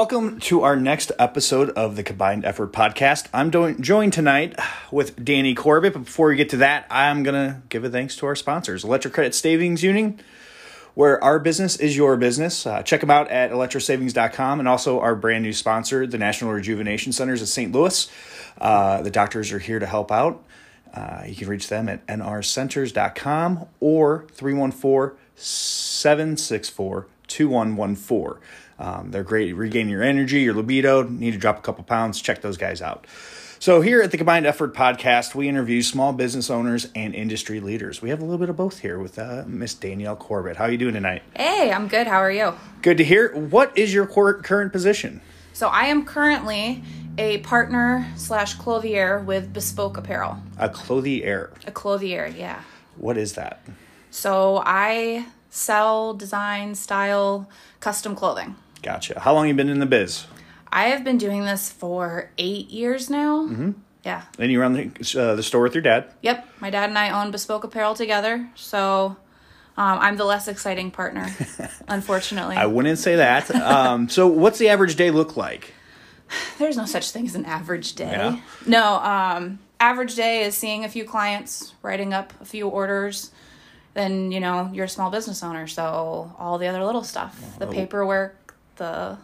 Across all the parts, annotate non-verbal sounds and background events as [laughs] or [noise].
Welcome to our next episode of the Combined Effort Podcast. I'm joined tonight with Danny Corbitt, but before we get to that, I'm going to give a thanks to our sponsors, Electric Credit Savings Union, where our business is your business. Uh, check them out at electrosavings.com and also our brand new sponsor, the National Rejuvenation Centers of St. Louis. Uh, the doctors are here to help out. Uh, you can reach them at nrcenters.com or 314 764 2114. Um, they're great regaining your energy, your libido. Need to drop a couple pounds? Check those guys out. So, here at the Combined Effort Podcast, we interview small business owners and industry leaders. We have a little bit of both here with uh, Miss Danielle Corbitt. How are you doing tonight? Hey, I'm good. How are you? Good to hear. What is your current position? So I am currently a partner slash clothier with Bespoke Apparel. A clothier. A clothier, yeah. What is that? So I sell, design, style, custom clothing. Gotcha. How long you been in the biz? I have been doing this for eight years now. Mm-hmm. Yeah. And you run the, uh, the store with your dad? Yep. My dad and I own Bespoke Apparel together. So um, I'm the less exciting partner, [laughs] unfortunately. I wouldn't say that. um, so, what's the average day look like? [sighs] There's no such thing as an average day. Yeah? No, um, average day is seeing a few clients, writing up a few orders. Then, you know, you're a small business owner, so all the other little stuff, the Oh. paperwork, the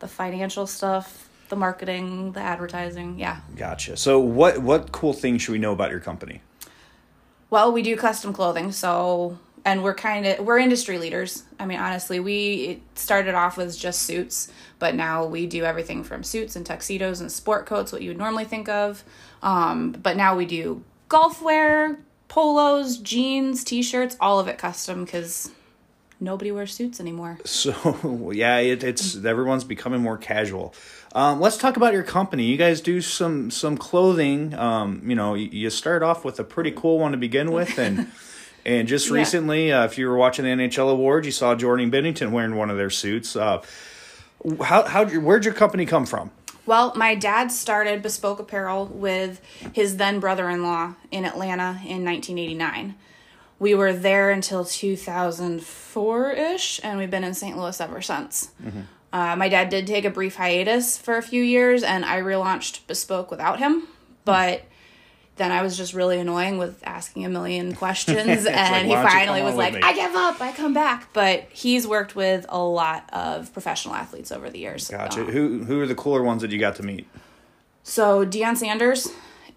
the financial stuff, the marketing, the advertising, yeah. Gotcha. So, what what cool things should we know about your company? Well, we do custom clothing, so and we're kind of we're industry leaders. I mean, honestly, we started off with just suits, but now we do everything from suits and tuxedos and sport coats, what you would normally think of. Um, but now we do golf wear, polos, jeans, t-shirts, all of it custom because nobody wears suits anymore. [laughs] So, yeah, it, it's everyone's becoming more casual. Um, let's talk about your company. You guys do some some clothing. Um, you know, you, you start off with a pretty cool one to begin with, and [laughs] and just Yeah. recently, uh, if you were watching the NHL awards, you saw Jordan Binnington wearing one of their suits. Uh, how how where'd your company come from? Well, my dad started Bespoke Apparel with his then brother in law in Atlanta in 1989. We were there until 2004 ish, and we've been in St. Louis ever since. Uh, my dad did take a brief hiatus for a few years, and I relaunched Bespoke without him. But then I was just really annoying with asking a million [laughs] questions, like, and he "Why don't you finally was like, me?" I give up, I come back. But he's worked with a lot of professional athletes over the years. Gotcha. Um, Who who are the cooler ones that you got to meet? so Deion Sanders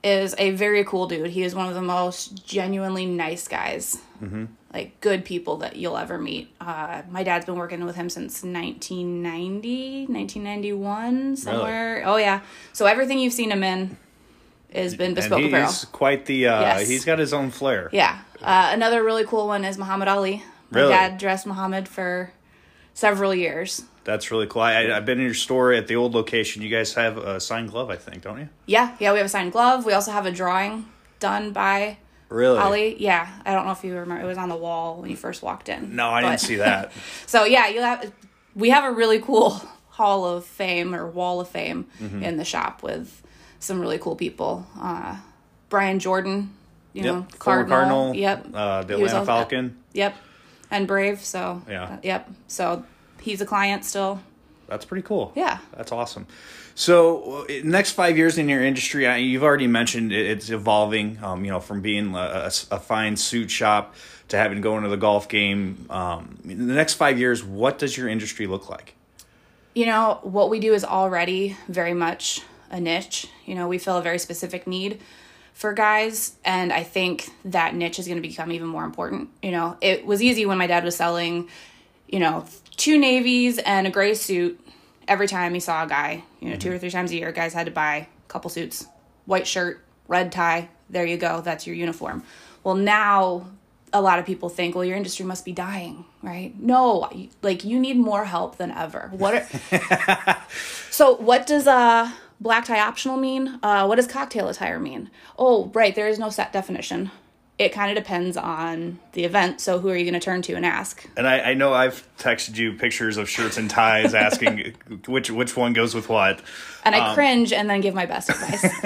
is a very cool dude. He is one of the most genuinely nice guys, mm-hmm. like good people that you'll ever meet. Uh, my dad's been working with him since 1990, 1991, somewhere. Oh yeah. So everything you've seen him in has been bespoke and apparel. he's quite the. Uh, Yes. He's got his own flair. Yeah. Uh, another really cool one is Muhammad Ali. My Really? dad dressed Muhammad for several years. That's really cool. I, I've been in your store at the old location. You guys have a signed glove, I think, don't you? Yeah, yeah. We have a signed glove. We also have a drawing done by Really? Ali, yeah. I don't know if you remember. It was on the wall when you first walked in. No, I But- didn't see that. [laughs] So yeah, you have. We have a really cool [laughs] Hall of Fame or Wall of Fame Mm-hmm. in the shop with some really cool people. Uh, Brian Jordan, you know, Yep. Former Cardinal. Yep. Uh, the He Atlanta on- Falcon. Yep. And Brave. So Yeah. uh, yep. So he's a client still. That's pretty cool. Yeah. That's awesome. So, uh, next five years in your industry, you've already mentioned it's evolving. Um, you know, from being a, a, a fine suit shop to having to go into the golf game. Um, in the next five years, what does your industry look like? You know, what we do is already very much a niche. You know, we fill a very specific need for guys, and I think that niche is going to become even more important. You know, it was easy when my dad was selling, you know, two navies and a gray suit every time he saw a guy. You know, two or three times a year, guys had to buy a couple suits, white shirt, red tie. There you go. That's your uniform. Well, now a lot of people think, well, your industry must be dying, right? No, like you need more help than ever. What? Are, [laughs] so, what does uh, black tie optional mean? Uh, what does cocktail attire mean? Oh, right, there is no set definition. It kind of depends on the event. So, who are you going to turn to and ask? And I, I know I've texted you pictures of shirts and ties, asking [laughs] which which one goes with what. And I cringe and then give my best advice. [laughs]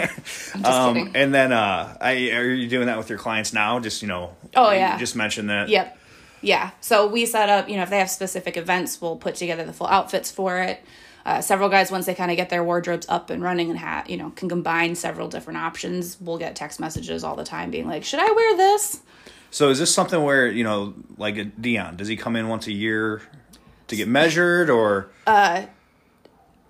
I'm just Um, kidding. and then, uh, I, are you doing that with your clients now? Just you know, Oh, you yeah. just mentioned that. Yep. Yeah. So we set up, you know, if they have specific events, we'll put together the full outfits for it. Uh, several guys, once they kind of get their wardrobes up and running and ha- you know can combine several different options, we'll get text messages all the time being like, "Should I wear this?" So is this something where you know, like a Deion, does he come in once a year to get measured, or uh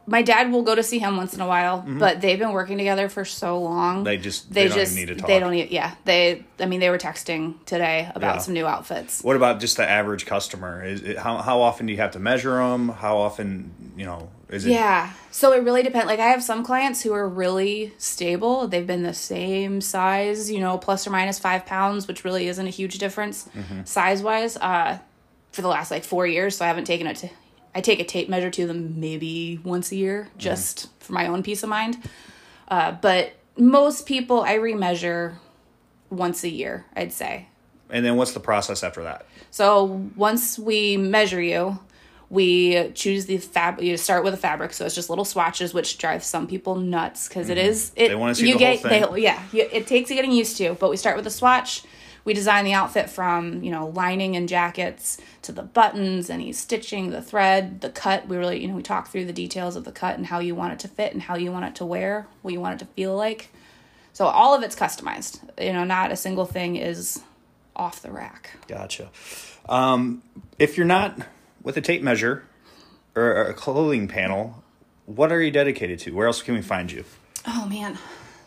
my dad will go to see him once in a while, but they've been working together for so long. Mm-hmm. They just- they don't even need to talk. They don't need. Yeah, they. I mean, they were texting today about Yeah. some new outfits. what about just the average customer? Is it, how how often do you have to measure them? How often you know is it? Yeah. So it really depends. Like I have some clients who are really stable. They've been the same size, you know, plus or minus five pounds, which really isn't a huge difference size wise. Uh, for the last like four years, so I haven't taken it to. I take a tape measure to them maybe once a year, just for my own peace of mind. Uh, but most people I remeasure once a year, I'd say. And then what's the process after that? So once we measure you, we choose the fab. You start with a fabric, so it's just little swatches, which drives some people nuts because it is. It, Mm-hmm. They wanna see you the get, whole thing. They, yeah, you, it takes getting used to. But we start with a swatch. We design the outfit from you know lining and jackets to the buttons, any stitching, the thread, the cut. We really you know we talk through the details of the cut and how you want it to fit and how you want it to wear, what you want it to feel like. So all of it's customized. You know, not a single thing is off the rack. Gotcha. Um, if you're not with a tape measure or a clothing panel, what are you dedicated to? Where else can we find you? Oh man.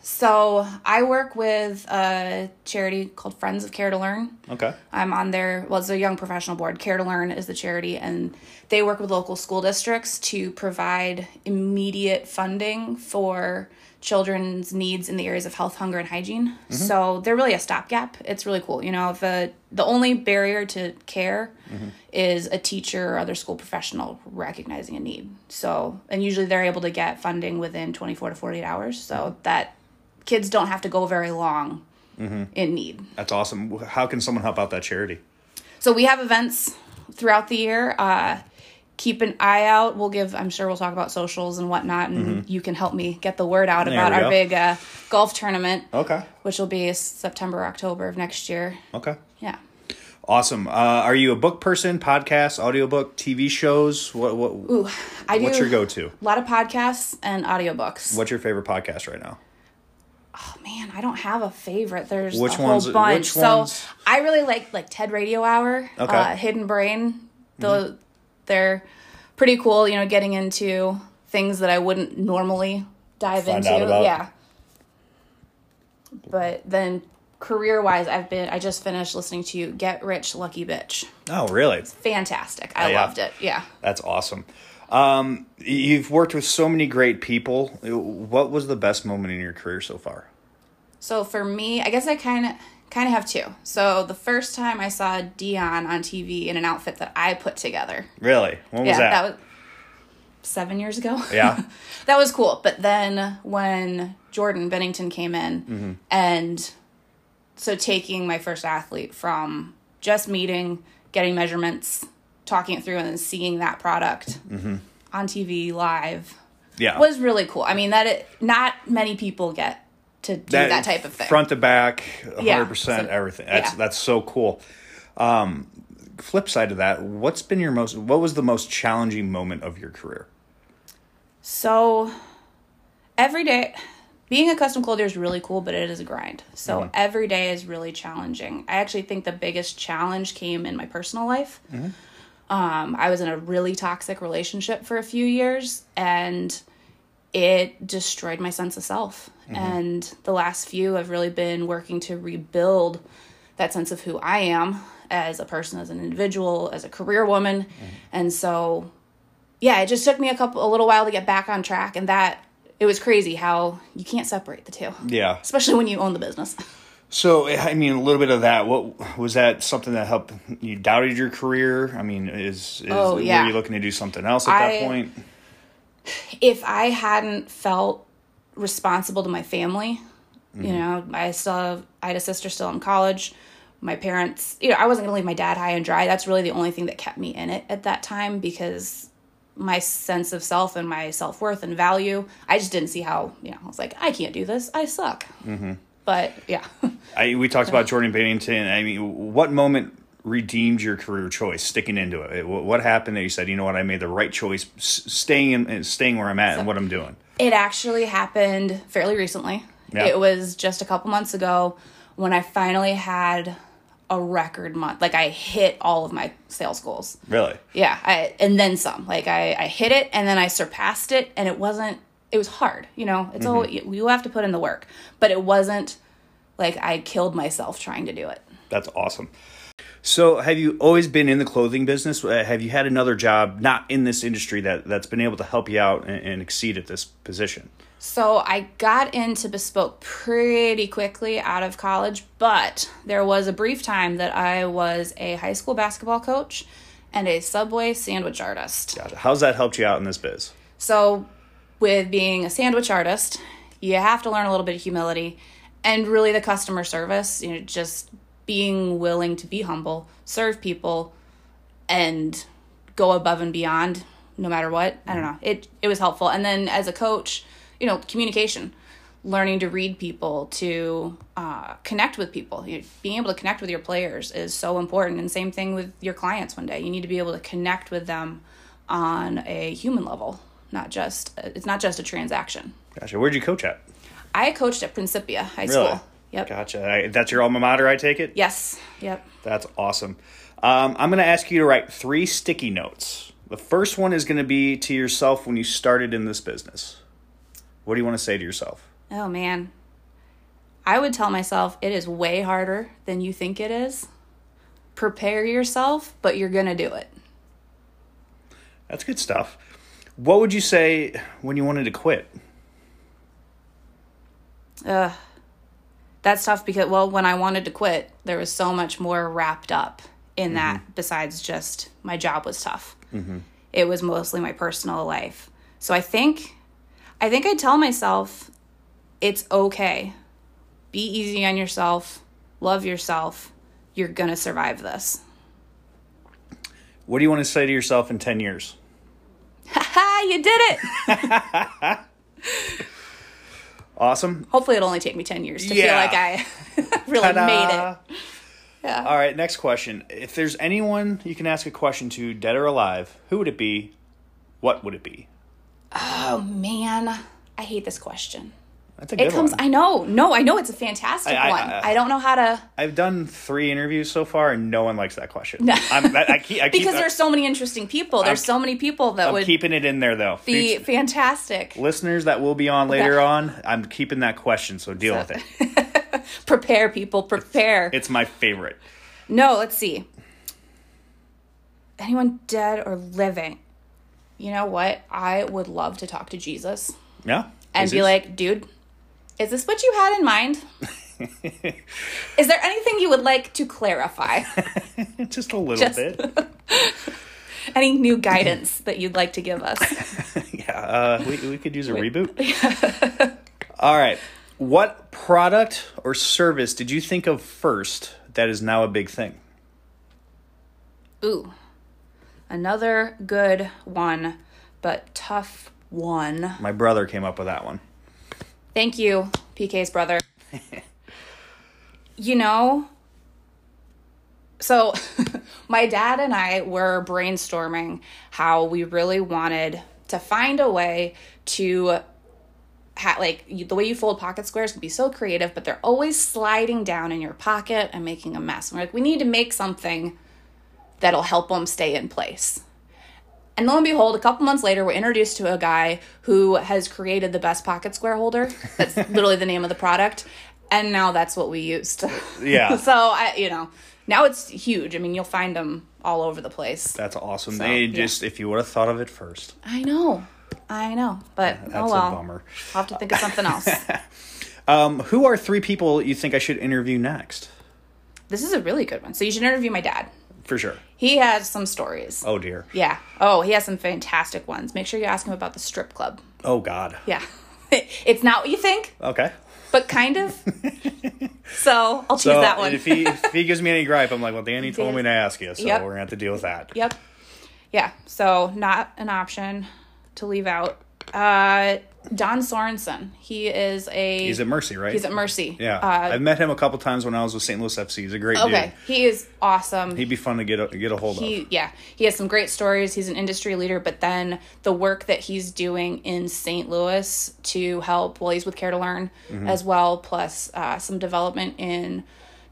So I work with a charity called Friends of Care to Learn. Okay. I'm on their well, it's a young professional board. Care to Learn is the charity, and they work with local school districts to provide immediate funding for children's needs in the areas of health, hunger, and hygiene. Mm-hmm. So they're really a stopgap. It's really cool. You know, the the only barrier to care mm-hmm. is a teacher or other school professional recognizing a need. So, and usually they're able to get funding within 24 to 48 hours, so mm-hmm. that kids don't have to go very long in need. That's awesome. How can someone help out that charity? So we have events throughout the year. Uh, keep an eye out. We'll give. I'm sure we'll talk about socials and whatnot, and you can help me get the word out There about our go. big uh, golf tournament, Okay. which will be September, October of next year. Okay. Yeah. Awesome. Uh, are you a book person? Podcast, audiobook, TV shows? What what Ooh, I do what's your go-to? a lot of podcasts and audiobooks. What's your favorite podcast right now? Oh man, I don't have a favorite. There's Which a whole ones- bunch. so ones? I really like like TED Radio Hour, Okay. Mm-hmm. uh, Hidden Brain. The they're pretty cool. You know, getting into things that I wouldn't normally dive Find into. Yeah. But then career wise, I've been I just finished listening to Get Rich Lucky Bitch. Oh, really? It's Fantastic. I Oh, yeah. loved it. Yeah. That's awesome. Um, you've worked with so many great people. What was the best moment in your career so far? So for me, I guess I kind of kind of have two. So the first time I saw Deion on TV in an outfit that I put together. Really? When was yeah, that? that was 7 years ago. Yeah. [laughs] that was cool. But then when Jordan Binnington came in Mm-hmm. and so taking my first athlete from just meeting, getting measurements, talking it through and then seeing that product Mm-hmm. on TV live yeah. was really cool. I mean that it, not many people get to do that, type of thing. Front to back, 100% Yeah, so- everything. That's yeah. that's so cool. Um, flip side of that, what's been your most what was the most challenging moment of your career? So every day being a custom clothier is really cool, but it is a grind. So every day is really challenging. I actually think the biggest challenge came in my personal life. Um, I was in a really toxic relationship for a few years and it destroyed my sense of self. Mm-hmm. And the last few I've really been working to rebuild that sense of who I am as a person, as an individual, as a career woman. Mm-hmm. And so yeah, it just took me a couple a little while to get back on track and that it was crazy how you can't separate the two. Yeah. Especially when you own the business. [laughs] So, I mean, a little bit of that. What was that? Something that helped you doubted your career? I mean, is, is Oh, yeah. were you looking to do something else at that point? If I hadn't felt responsible to my family, Mm-hmm. you know, I still have, I had a sister still in college. My parents, you know, I wasn't going to leave my dad high and dry. That's really the only thing that kept me in it at that time because my sense of self and my self worth and value, I just didn't see how, you know, I was like, I can't do this. I suck. Mm-hmm. But yeah. [laughs] I we talked about Jordan Binnington. I mean, what moment redeemed your career choice, sticking into it? What happened that you said, you know what, I made the right choice, staying in, staying where I'm at and what I'm doing? It actually happened fairly recently. Yeah. It was just a couple months ago when I finally had a record month. Like I hit all of my sales goals. Really? Yeah, I, and then some. Like I, I hit it and then I surpassed it, and it wasn't. It was hard, you know. It's all mm-hmm. you, you have to put in the work, but it wasn't like I killed myself trying to do it. That's awesome. So, have you always been in the clothing business? Uh, Have you had another job not in this industry that that's been able to help you out and, and exceed at this position? So I got into bespoke pretty quickly out of college, but there was a brief time that I was a high school basketball coach and a Subway sandwich artist. Gotcha. How's that helped you out in this biz? So, with being a sandwich artist, you have to learn a little bit of humility and really the customer service, you know, just being willing to be humble, serve people, and go above and beyond no matter what. I don't know. It it was helpful. And then as a coach, you know, communication, learning to read people, to uh, connect with people. You being able to connect with your players is so important. And same thing with your clients. One day, you need to be able to connect with them on a human level, not just it's not just a transaction. Gotcha. Where'd you coach at? I coached at Principia High Really? School. Yep. Gotcha. I, that's your alma mater, I take it? Yes. Yep. That's awesome. Um, I'm going to ask you to write three sticky notes. The first one is going to be to yourself when you started in this business. What do you want to say to yourself? Oh man. I would tell myself it is way harder than you think it is. Prepare yourself, but you're going to do it. That's good stuff. What would you say when you wanted to quit? Ugh. That's tough because, well, when I wanted to quit, there was so much more wrapped up in that mm-hmm. besides just my job was tough. Mm-hmm. It was mostly my personal life. So I think, I think I tell myself it's okay. Be easy on yourself, love yourself. You're going to survive this. What do you want to say to yourself in 10 years? Ha, [laughs] you did it. [laughs] Awesome. Hopefully, it'll only take me 10 years to Yeah. feel like I [laughs] really Ta-da. made it. Yeah. All right, next question. If there's anyone you can ask a question to, dead or alive, who would it be? What would it be? Oh, man. I hate this question. That's a good It comes. one. I know. No, I know it's a fantastic I- I- one. I- I don't know how to I've done three interviews so far, and no one likes that question. I'm, I, I keep, I [laughs] keep, because uh, there's so many interesting people. There's so many people that I'm would keeping it in there though. be Future- fantastic. listeners that will be on later on, I'm keeping that question, so deal with it. [laughs] Prepare, people. Prepare. It's my favorite. No, let's see. Anyone dead or living? You know what? I would love to talk to Jesus Yeah. and Is be like, dude, is this what you had in mind? [laughs] is there anything you would like to clarify? [laughs] just a little Just- bit. [laughs] Any new guidance that you'd like to give us? Yeah, uh, we, we could use a reboot. All right. What product or service did you think of first that is now a big thing? Ooh, another good one, but tough one. My brother came up with that one. Thank you, PK's brother. you know, so [laughs] my dad and I were brainstorming how we really wanted to find a way to ha- like you, the way you fold pocket squares can be so creative, but they're always sliding down in your pocket and making a mess. And we're like, we need to make something that'll help them stay in place. And lo and behold, a couple months later, we're introduced to a guy who has created the best pocket square holder. That's [laughs] literally the name of the product. And now that's what we used. Yeah. [laughs] so, I, you know, now it's huge. I mean, you'll find them all over the place. That's awesome. So, they yeah. just if you would have thought of it first. I know. I know. But That's oh well. a bummer. I'll have to think of something else. [laughs] Um, who are three people you think I should interview next? this is a really good one. So you should interview my dad. For sure. He has some stories. Oh dear. Yeah. Oh, he has some fantastic ones. Make sure you ask him about the strip club. Oh God. Yeah. [laughs] it's not what you think, Okay. but kind of. [laughs] so I'll choose So that one. if he if he gives me any gripe, I'm like, well, Danny told me to ask you, so Yep. we're gonna have to deal with that. yep. Yeah. So not an option to leave out. Uh, Don Sorensen. He is a He's at Mercy, right? he's at Mercy. yeah. Uh, I've met him a couple times when I was with St. Louis FC. He's a great dude. okay. dude. He is awesome. He'd be fun to get a, get a hold of. yeah he has some great stories he's an industry leader but then the work that he's doing in st louis to help well he's with care to learn Mm-hmm. as well plus uh, some development in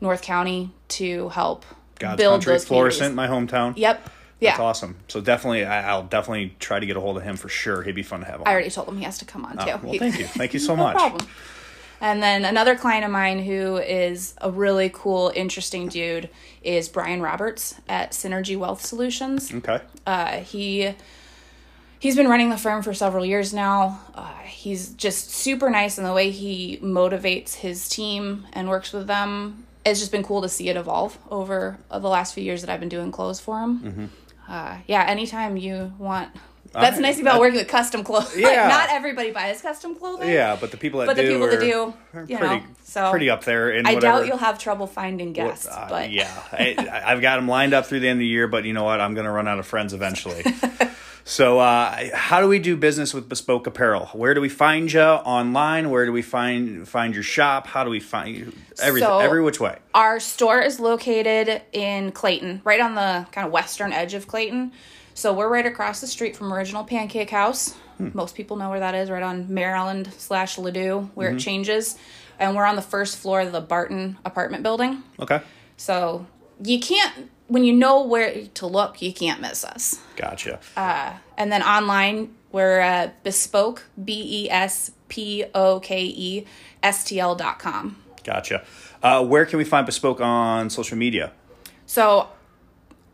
north county to help God's build Country, those Florissant, my hometown. yep yeah That's awesome. So definitely, I, I'll definitely try to get a hold of him for sure. He'd be fun to have on. i already told him he has to come on too Oh, well, He- thank you. [laughs] Thank you so no much. problem and then another client of mine who is a really cool interesting dude is brian roberts at synergy wealth solutions Okay. Uh, he he's been running the firm for several years now. Uh, he's just super nice in the way he motivates his team and works with them. It's just been cool to see it evolve over the last few years that I've been doing clothes for him. Mm-hmm. Uh, yeah, anytime you want. That's I- nice about working with custom clothes. [laughs] Yeah. like, not everybody buys custom clothing. Yeah, but the people that But the do people that do, are you pretty, know, so pretty up there. In I whatever. doubt you'll have trouble finding guests, Uh, but yeah, I, I've got them lined up through the end of the year, but you know what? I'm going to run out of friends eventually. [laughs] so, uh, how do we do business with Bespoke Apparel? Where do we find you online? Where do we find find your shop? How do we find you? Everything, So- every which way. Our store is located in Clayton, right on the kind of western edge of Clayton. So we're right across the street from Original Pancake House. Most people know where that is, right on Maryland slash Ladue, where it changes. And we're on the first floor of the Barton apartment building. Okay, So you can't, when you know where to look, you can't miss us. gotcha. And then online, we're uh, bespoke, B E S P O K E, S T L dot com. Gotcha. Uh, where can we find Bespoke on social media? So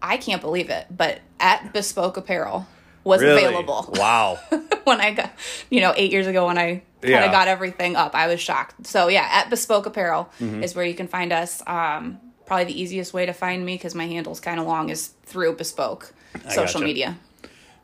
I can't believe it, but at Bespoke Apparel was Really? available [laughs] Wow. when I got, you know, eight years ago when I kind of Yeah. got everything up. I was shocked. So yeah, at Bespoke Apparel Mm-hmm. is where you can find us. Um, probably the easiest way to find me because my handle's kind of long is through Bespoke social gotcha. media.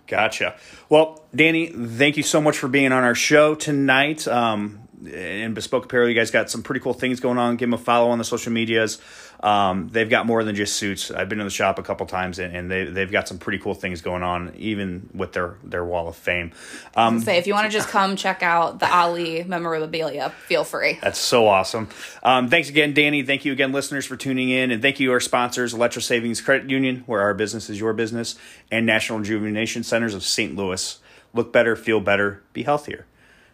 Gotcha. Well, Danny, thank you so much for being on our show tonight. Um, in Bespoke Apparel, you guys got some pretty cool things going on. Give them a follow on the social medias. Um, they've got more than just suits. I've been in the shop a couple times, and, and they they've got some pretty cool things going on, even with their their wall of fame. Um, Say if you want to just come check out the Ali memorabilia, feel free. That's so awesome. Um, thanks again, Danny. Thank you again, listeners, for tuning in. And thank you, our sponsors, Electro Savings Credit Union, where our business is your business, and National Rejuvenation Centers of St. Louis. Look better, feel better, be healthier.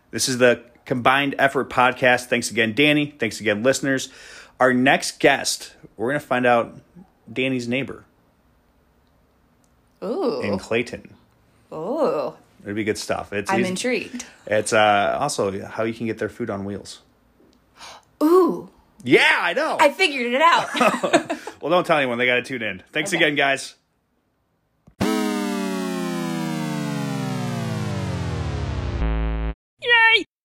This is the Combined Effort Podcast. Thanks again, Danny. Thanks again, listeners. Our next guest, we're going to find out Danny's neighbor in Ooh, Clayton. ooh, It'd be good stuff. It's I'm it's- intrigued. It's uh, also how you can get their food on wheels. [gasps] Ooh, Yeah, I know. I figured it out. [laughs] Well, don't tell anyone. They got to tune in. Thanks Okay. again, guys.